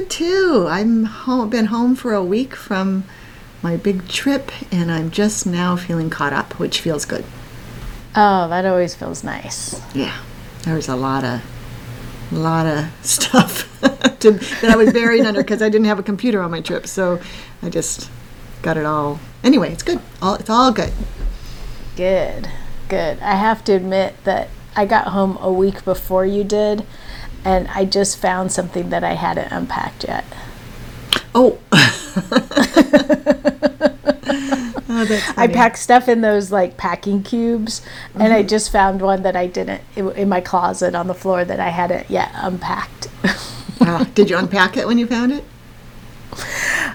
Good too. I'm home, been home for a week from my big trip, and I'm just now feeling caught up, which feels good. Oh, that always feels nice. Yeah, there was a lot of, lot of stuff to, that I was buried under because I didn't have a computer on my trip, so I just got it all. Anyway, it's good. All it's all good. Good, good. I have to admit that I got home a week before you did, and I just found something that I hadn't unpacked yet. Oh. Oh, I packed stuff in those like packing cubes, and I just found one that I didn't in in my closet on the floor that I hadn't yet unpacked. Ah, did you unpack it when you found it?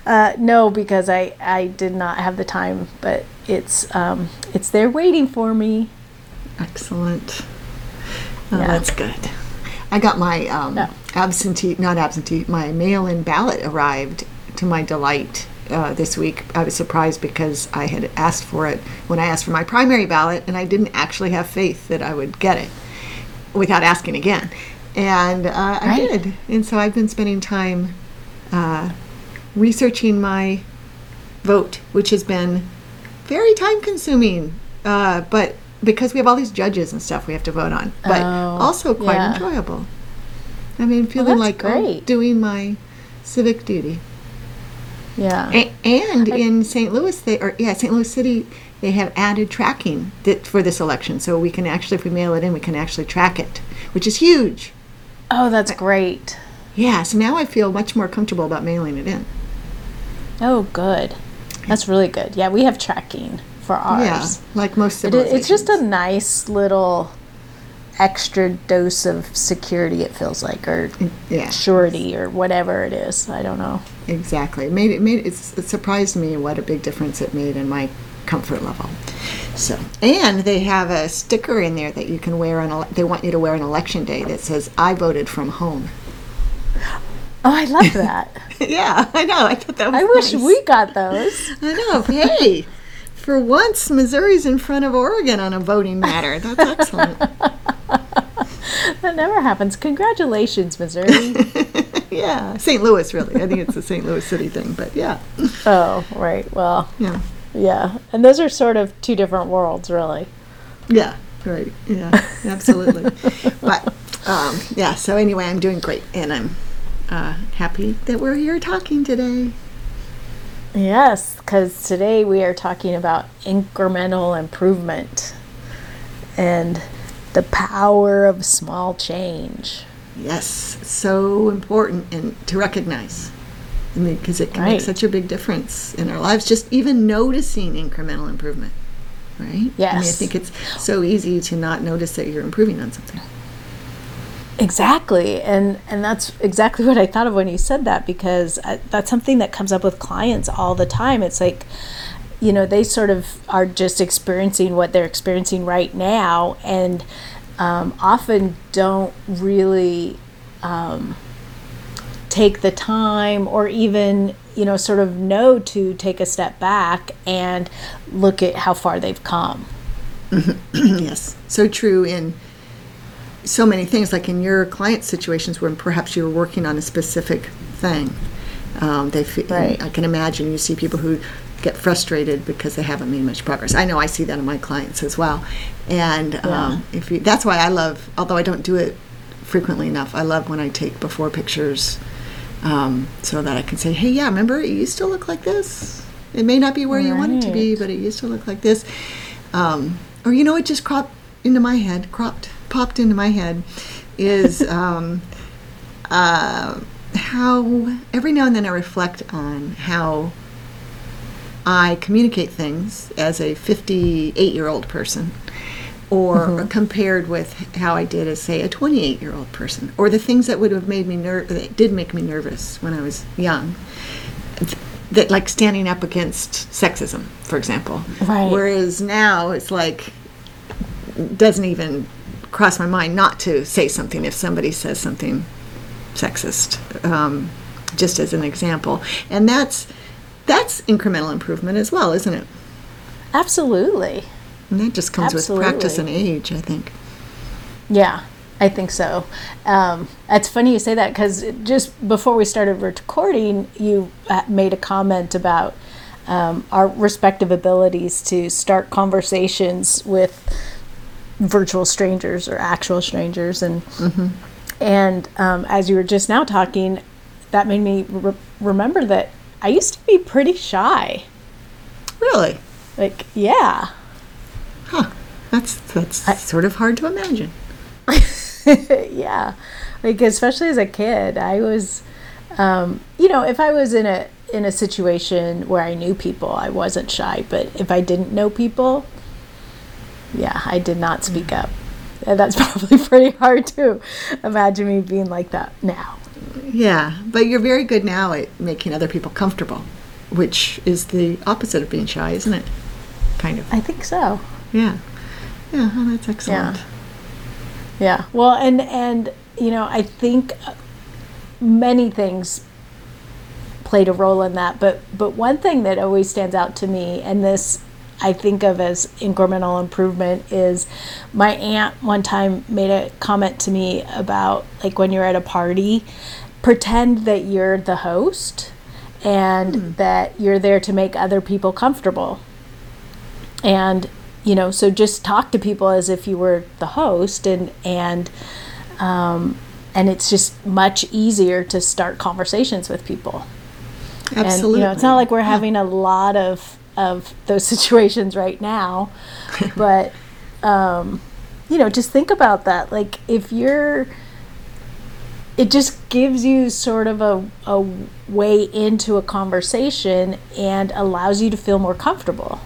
uh, no, because I I did not have the time, but it's um it's there waiting for me. Excellent. Oh, Yeah. that's good. I got my um, Yeah. absentee, not absentee, my mail-in ballot arrived to my delight uh, this week. I was surprised because I had asked for it when I asked for my primary ballot, and I didn't actually have faith that I would get it without asking again. And uh, I did. And so I've been spending time uh, researching my vote, which has been very time consuming. Uh, but because we have all these judges and stuff we have to vote on, but Oh, also quite yeah. enjoyable. I mean, feeling that's like oh, doing my civic duty. Yeah. A- and in St. Louis, they or yeah, St. Louis City, they have added tracking that, for this election, so we can actually, if we mail it in, we can actually track it, which is huge. Oh, that's great. Yeah, so now I feel much more comfortable about mailing it in. Oh, good. That's really good. Yeah, we have tracking for ours. Yeah, like most It, civilizations. it's just a nice little extra dose of security. It feels like, or yeah, surety, or whatever it is. I don't know. exactly. It made it made it's, it surprised me what a big difference it made in my comfort level. So, and they have a sticker in there that you can wear on. ele- They want you to wear on election day that says "I voted from home." Oh, I love that. yeah, I know. I thought that was. I wish nice. we got those. I know. Hey, for once, Missouri's in front of Oregon on a voting matter. That's excellent. That never happens. Congratulations, Missouri. yeah, St. Louis, really. I think it's a St. Louis City thing, but yeah, oh, right. Well, yeah, yeah. And those are sort of two different worlds, really. yeah, right, yeah, absolutely. but um, yeah, so anyway, I'm doing great, and I'm uh, happy that we're here talking today. Yes, because today we are talking about incremental improvement and the power of small change. Yes, so important and to recognize. I mean, because it can Right. make such a big difference in our lives. Just even noticing incremental improvement, right? I mean, I think it's so easy to not notice that you're improving on something. Exactly, and and that's exactly what I thought of when you said that because I, that's something that comes up with clients all the time. It's like, you know, they sort of are just experiencing what they're experiencing right now, and um, often don't really um, take the time or even you know sort of know to take a step back and look at how far they've come. yes, so true in so many things, like in your client situations where perhaps you're working on a specific thing. Um, they, fe- Right. I can imagine you see people who get frustrated because they haven't made much progress. I know I see that in my clients as well, and um, if you, that's why I love, although I don't do it frequently enough, I love when I take before pictures um, so that I can say, hey, yeah, remember, it used to look like this. It may not be where you want it to be, but it used to look like this. Um, or, you know, it just cropped into my head, cropped, popped into my head is um, uh, how every now and then I reflect on how I communicate things as a 58 year old person or mm-hmm. compared with how I did as say a 28 year old person or the things that would have made me ner- that did make me nervous when I was young. That like standing up against sexism for example. Right. Whereas now it's like doesn't even cross my mind not to say something if somebody says something sexist um, just as an example and that's that's incremental improvement as well isn't it absolutely and that just comes Absolutely. with practice and age, I think. Yeah, I think so. Um, it's funny you say that because just before we started recording, you uh, made a comment about um, our respective abilities to start conversations with virtual strangers or actual strangers, and mm-hmm. and um, as you were just now talking, that made me re- remember that I used to be pretty shy. Really? Like, yeah. Huh. That's that's I, sort of hard to imagine. yeah, like especially as a kid, I was, um, you know, if I was in a in a situation where I knew people, I wasn't shy. But if I didn't know people, yeah, I did not speak up. And that's probably pretty hard to imagine me being like that now. Yeah, but you're very good now at making other people comfortable, which is the opposite of being shy, isn't it? Kind of. I think so. Yeah. Yeah, oh, that's excellent. Yeah. yeah. Well, and and you know, I think uh, many things played a role in that, but but one thing that always stands out to me and this I think of as incremental improvement is my aunt one time made a comment to me about like when you're at a party, pretend that you're the host and mm. that you're there to make other people comfortable. And you know so just talk to people as if you were the host and and um, and it's just much easier to start conversations with people absolutely and, you know it's not like we're having a lot of of those situations right now but um, you know just think about that like if you're it just gives you sort of a, a way into a conversation and allows you to feel more comfortable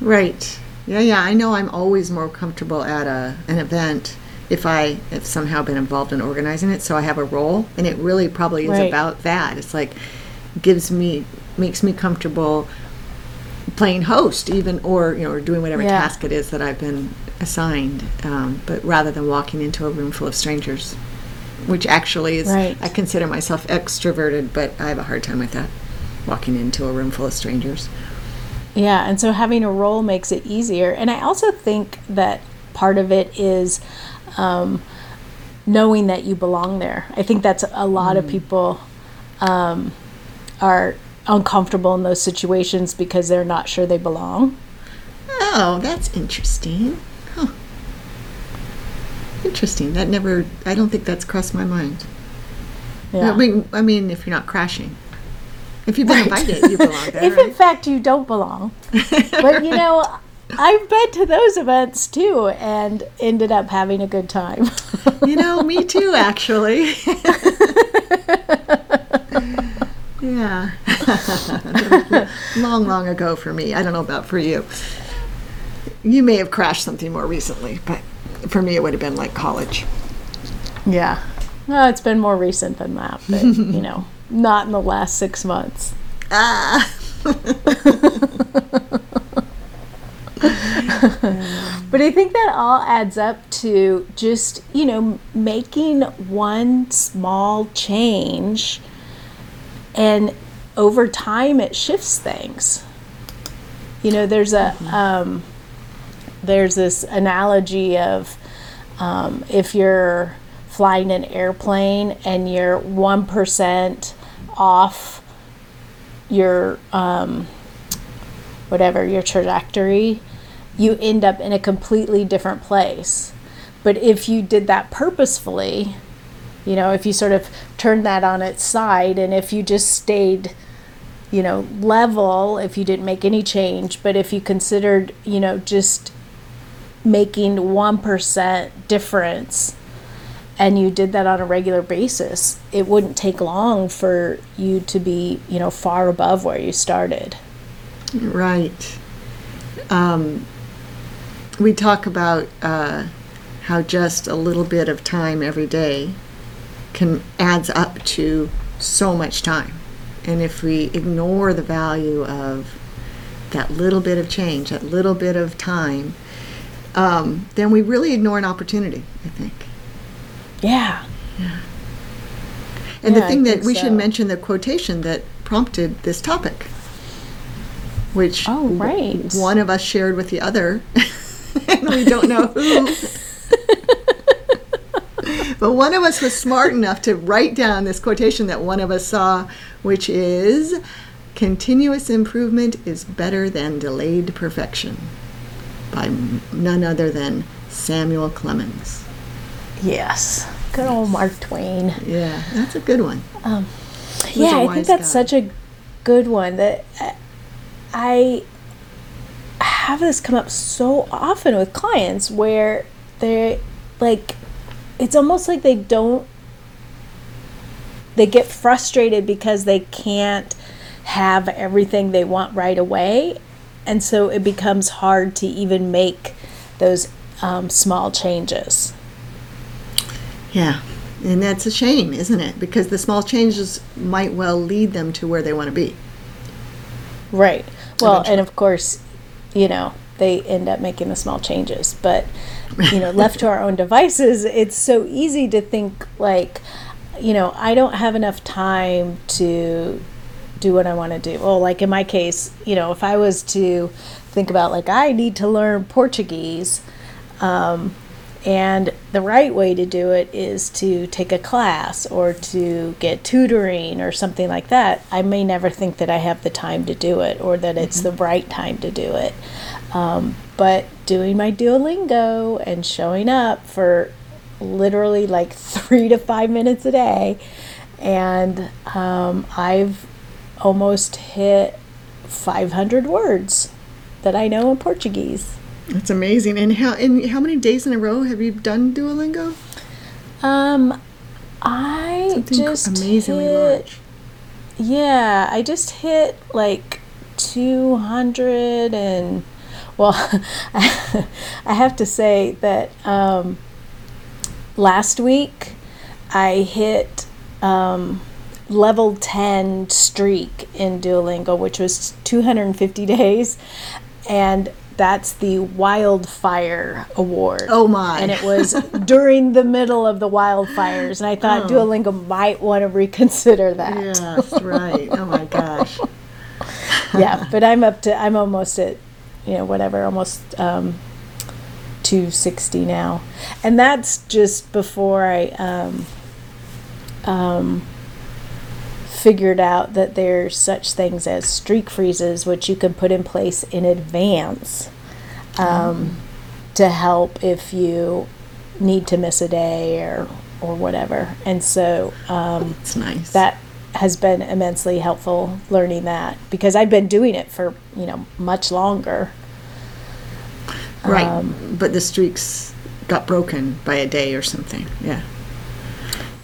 Right. Yeah, yeah. I know I'm always more comfortable at a an event if I have somehow been involved in organizing it, so I have a role, and it really probably is right. about that. It's like gives me makes me comfortable playing host, even or you know, or doing whatever yeah. task it is that I've been assigned. Um, but rather than walking into a room full of strangers, which actually is, right. I consider myself extroverted, but I have a hard time with that. Walking into a room full of strangers. Yeah, and so having a role makes it easier. And I also think that part of it is um, knowing that you belong there. I think that's a lot mm. of people um, are uncomfortable in those situations because they're not sure they belong. Oh, that's interesting. Huh. Interesting. That never. I don't think that's crossed my mind. Yeah. I mean, I mean, if you're not crashing. If you've been right. invited, you belong there. if right? in fact you don't belong. but you know, I've been to those events too and ended up having a good time. you know, me too, actually. yeah. long, long ago for me. I don't know about for you. You may have crashed something more recently, but for me, it would have been like college. Yeah. No, it's been more recent than that, but you know not in the last six months. Ah. but I think that all adds up to just, you know, making one small change and over time it shifts things. You know, there's a mm-hmm. um, there's this analogy of um, if you're flying an airplane and you're one percent off your um, whatever your trajectory, you end up in a completely different place. But if you did that purposefully, you know, if you sort of turned that on its side and if you just stayed, you know, level, if you didn't make any change, but if you considered, you know, just making 1% difference and you did that on a regular basis, it wouldn't take long for you to be, you know, far above where you started. Right. Um, we talk about uh, how just a little bit of time every day can adds up to so much time. And if we ignore the value of that little bit of change, that little bit of time, um, then we really ignore an opportunity, I think. Yeah. Yeah. And Yeah, the thing that we should mention the quotation that prompted this topic, which Oh, right. one of us shared with the other, and we don't know who. but one of us was smart enough to write down this quotation that one of us saw, which is continuous improvement is better than delayed perfection by none other than Samuel Clemens. Yes. Good old Mark Twain. Yeah, that's a good one. yeah, I think that's guy. such a good one that uh, I have this come up so often with clients where they're like, it's almost like they don't, they get frustrated because they can't have everything they want right away. And so it becomes hard to even make those um, small changes. Yeah, and that's a shame, isn't it? Because the small changes might well lead them to where they want to be. Right. Well, Eventually. and of course, you know, they end up making the small changes. But, you know, left to our own devices, it's so easy to think like, you know, I don't have enough time to do what I want to do. Well, like in my case, you know, if I was to think about like I need to learn Portuguese, um, and the right way to do it is to take a class or to get tutoring or something like that. I may never think that I have the time to do it or that it's the right time to do it. Um, but doing my Duolingo and showing up for literally like three to five minutes a day, and um, I've almost hit 500 words that I know in Portuguese. That's amazing. And how and how many days in a row have you done Duolingo? Um, I Something just amazingly hit, large. Yeah, I just hit like two hundred and well, I have to say that um, last week I hit um, level ten streak in Duolingo, which was two hundred and fifty days, and that's the Wildfire Award. Oh my! And it was during the middle of the wildfires, and I thought Oh. Duolingo might want to reconsider that. yes, right. Oh my gosh. yeah, but I'm up to I'm almost at you know whatever almost um, 260 now, and that's just before I um, um, figured out that there's such things as streak freezes, which you can put in place in advance um, to help if you need to miss a day or or whatever, and so. Um, It's nice. that has been immensely helpful learning that because I've been doing it for you know much longer. right. um, but the streaks got broken by a day or something. Yeah.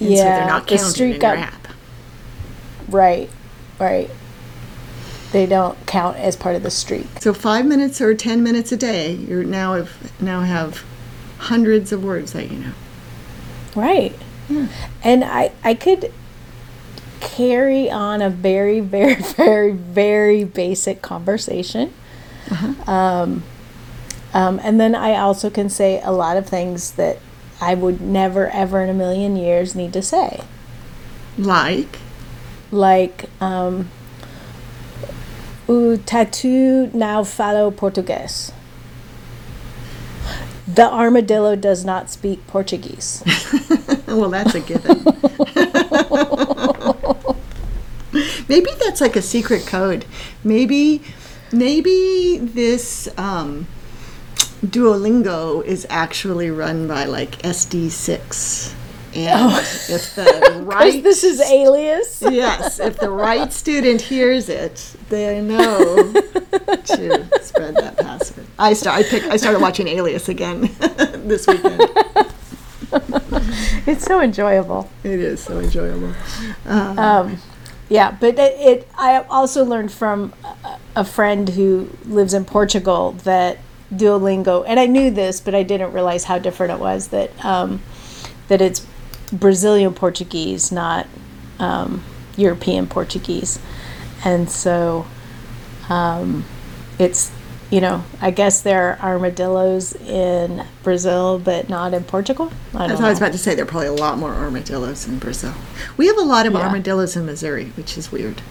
And yeah, so they're not the streak in got your app. right, right. They don't count as part of the streak. So five minutes or ten minutes a day, you now have now have hundreds of words that you know. Right. Yeah. And I I could carry on a very very very very basic conversation. Um, um, and then I also can say a lot of things that I would never ever in a million years need to say. Like like um, o tatu now falo português. The armadillo does not speak Portuguese. well, that's a given. maybe that's like a secret code. Maybe, maybe this um, Duolingo is actually run by like SD6, and if the right this is alias. yes, if the right student hears it, they know to spread that password. I start. I pick. I started watching Alias again this weekend. it's so enjoyable. It is so enjoyable. Uh, Um, yeah, but it, it. I also learned from a- friend who lives in Portugal that Duolingo, and I knew this, but I didn't realize how different it was. That um, that it's Brazilian Portuguese, not um, European Portuguese, and so um, it's you know I guess there are armadillos in Brazil, but not in Portugal. I I thought I was about to say there are probably a lot more armadillos in Brazil. We have a lot of Yeah. armadillos in Missouri, which is weird.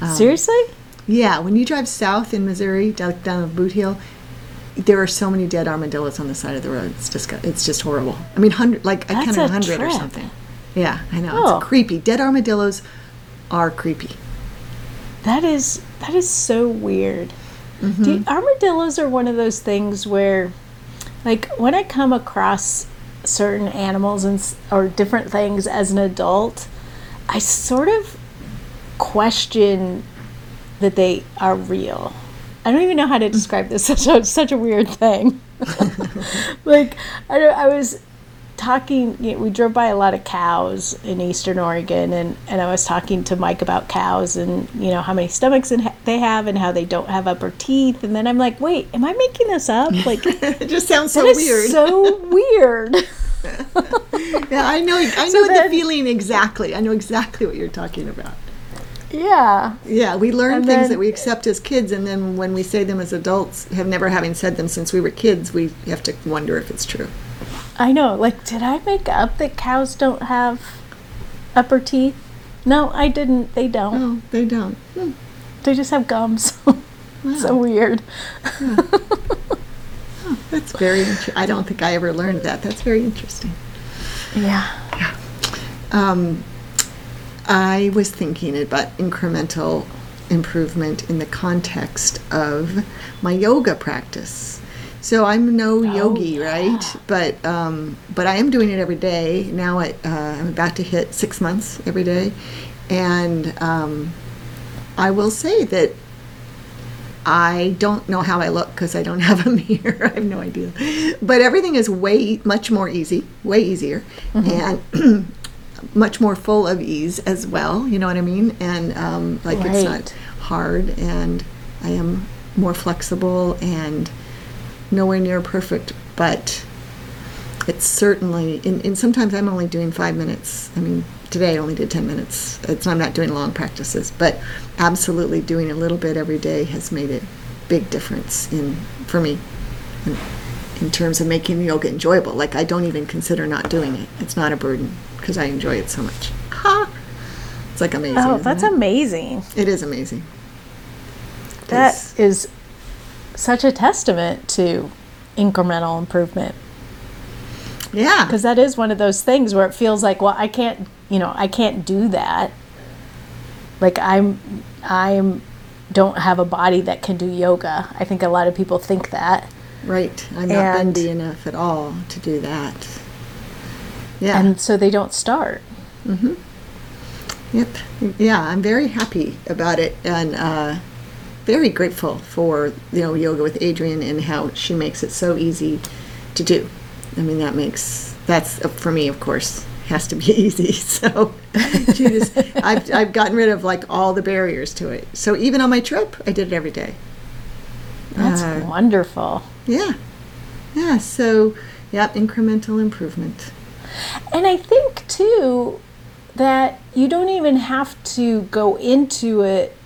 Um, Seriously? Yeah, when you drive south in Missouri, down, down the Bootheel, there are so many dead armadillos on the side of the road. It's just it's just horrible. I mean, hundred like I That's counted a hundred or something. Yeah, I know Oh. it's creepy. Dead armadillos are creepy. That is that is so weird. Mm-hmm. Do, armadillos are one of those things where, like, when I come across certain animals and or different things as an adult, I sort of question that they are real. I don't even know how to describe this. Such a such a weird thing. like I, I was talking you know, we drove by a lot of cows in eastern oregon and, and i was talking to mike about cows and you know how many stomachs ha- they have and how they don't have upper teeth and then i'm like wait am i making this up like it just sounds that so is weird. so weird yeah, I know. I So know then- the feeling exactly. I know exactly what you're talking about. yeah Yeah, we learn And things then- that we accept as kids, and then when we say them as adults, have never having said them since we were kids, we have to wonder if it's true. I know like did i make up that cows don't have upper teeth no i didn't they don't No, they don't. Hmm. they just have gums so Wow. weird That's very. Inter- I don't think I ever learned that. That's very interesting. yeah Um, I was thinking about incremental improvement in the context of my yoga practice. So I'm no yogi, yeah. right? But um, but I am doing it every day now. At, uh, I'm about to hit six months every day, and um, I will say that I don't know how I look because I don't have a mirror. I have no idea. But everything is way much more easy, way easier, and much more full of ease as well. You know what I mean? And um, like it's not hard, and I am more flexible and nowhere near perfect, but it's certainly. And, and sometimes I'm only doing five minutes. I mean, today I only did ten minutes. It's I'm not doing long practices, but absolutely doing a little bit every day has made a big difference in for me. In, in terms of making yoga enjoyable, like I don't even consider not doing it. It's not a burden because I enjoy it so much. Ha! It's like amazing. oh that's it? amazing It is amazing. That is such a testament to incremental improvement yeah. because that is one of those things where it feels like, well, I can't, you know, I can't do that. Like I'm, I'm, don't have a body that can do yoga. I think a lot of people think that, Right. I'm not And- bendy enough at all to do that. Yeah. and so they don't start. Mm-hmm. Yep. Yeah, I'm very happy about it and uh, very grateful for you know yoga with Adriene and how she makes it so easy to do. I mean that makes that's uh, for me of course has to be easy. So just I've I've gotten rid of like all the barriers to it. So even on my trip, I did it every day. That's Uh, wonderful. Yeah. Yeah. So, yeah, incremental improvement. And I think too that you don't even have to go into it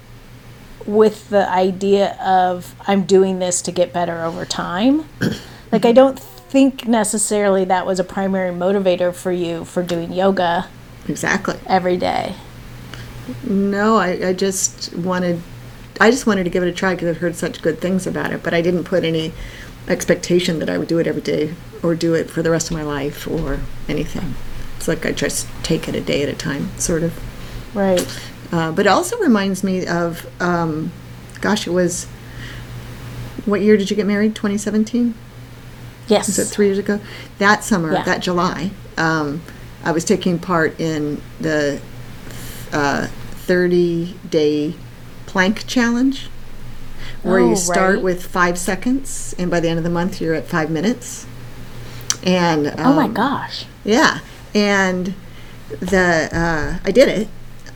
with the idea of I'm doing this to get better over time. like I don't think necessarily that was a primary motivator for you for doing yoga Exactly. every day. No, I, I just wanted, I just wanted to give it a try because I'd heard such good things about it, but I didn't put any expectation that I would do it every day or do it for the rest of my life or anything. It's like I just take it a day at a time, sort of. Right. Uh, but it also reminds me of, um, gosh, it was, what year did you get married? 2017? Yes. was it three years ago? That summer, Yeah. that July, um, I was taking part in the uh, 30 day plank challenge, where Oh, you start right. with five seconds, and by the end of the month, you're at five minutes. And oh my um, gosh. yeah, and the uh, I did it,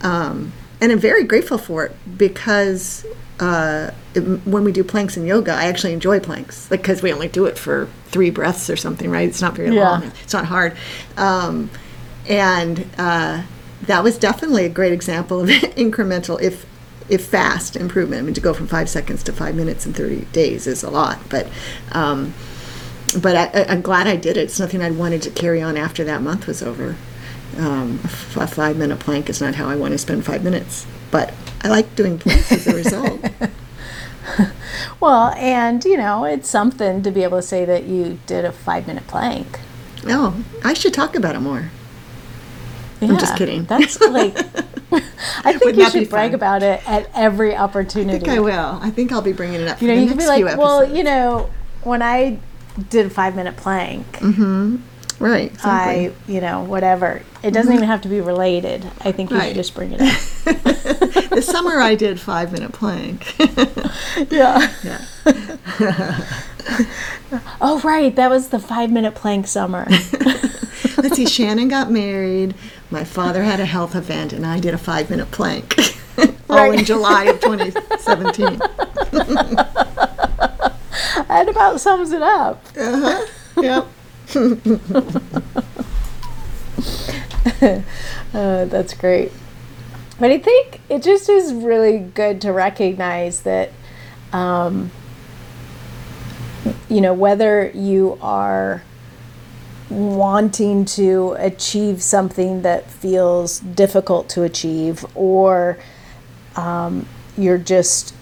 um, and I'm very grateful for it because uh, it, when we do planks in yoga, I actually enjoy planks because we only do it for three breaths or something, right? It's not very Yeah. long. It's not hard, um, and uh, that was definitely a great example of incremental, if if fast improvement. I mean, to go from five seconds to five minutes in 30 days is a lot, but. Um, but I, I- I'm glad I did it. It's nothing I'd wanted to carry on after that month was over. Um, a f- a five minute plank is not how I want to spend five minutes, but I like doing planks as a result. Well, and you know, it's something to be able to say that you did a five minute plank. oh, I should talk about it more. I'm just kidding. That's like, I think Wouldn't you should brag fun? about it at every opportunity. I think I will. I think I'll be bringing it up. You know, for the you can be like, well, episodes. you know, when I did a five minute plank, right? Exactly. I, you know, whatever. It doesn't even have to be related. I think you Right. should just bring it up. this summer I did five minute plank. yeah. yeah. Oh, right. That was the five minute plank summer. Let's see. Shannon got married. My father had a health event, and I did a five minute plank. All in July of 2017. that about sums it up. Uh huh. Yep. Uh, that's great. But I think it just is really good to recognize that, um, you know, whether you are wanting to achieve something that feels difficult to achieve or um, you're just,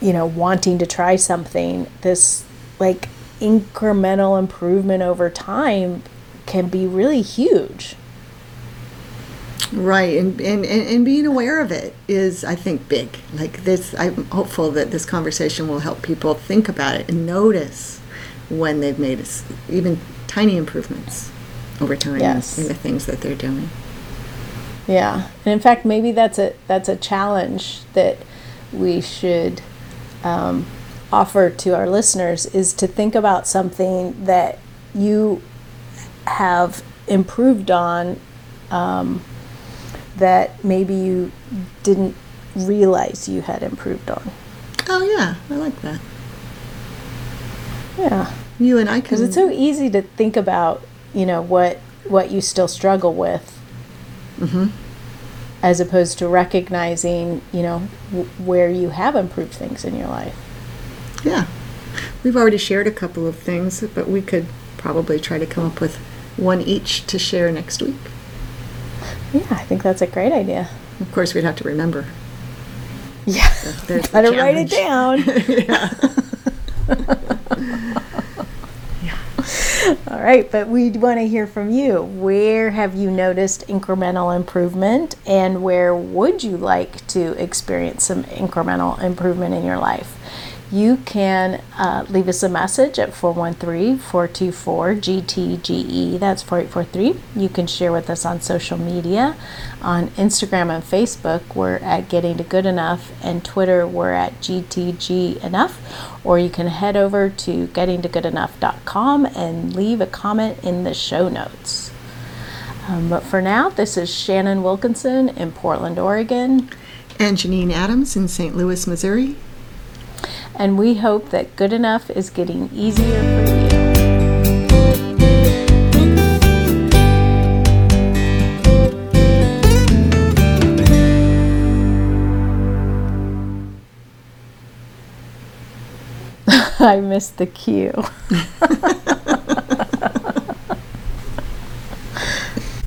you know, wanting to try something, this like incremental improvement over time can be really huge. Right, and, and, and, being aware of it is, I think, big. Like this, I'm hopeful that this conversation will help people think about it and notice when they've made even tiny improvements over time Yes. in the things that they're doing. Yeah, and in fact, maybe that's a that's a challenge that we should um, offer to our listeners is to think about something that you have improved on um, that maybe you didn't realize you had improved on. Oh yeah, I like that. Yeah, You and I can. because it's so easy to think about, you know, what what you still struggle with, Mhm. as opposed to recognizing, you know, w- where you have improved things in your life. Yeah, we've already shared a couple of things, but we could probably try to come up with one each to share next week. Yeah, I think that's a great idea. Of course, we'd have to remember. Yeah, There's the gotta write it challenge. down. All right, but we want to hear from you. Where have you noticed incremental improvement, and where would you like to experience some incremental improvement in your life? You can uh, leave us a message at 413 424 GTGE. That's 4843. You can share with us on social media. On Instagram and Facebook, we're at Getting to Good Enough, and Twitter, we're at GTG Enough. Or you can head over to gettingtogoodenough.com and leave a comment in the show notes. Um, but for now, this is Shannon Wilkinson in Portland, Oregon. And Janine Adams in St. Louis, Missouri. And we hope that good enough is getting easier for you. I missed the cue.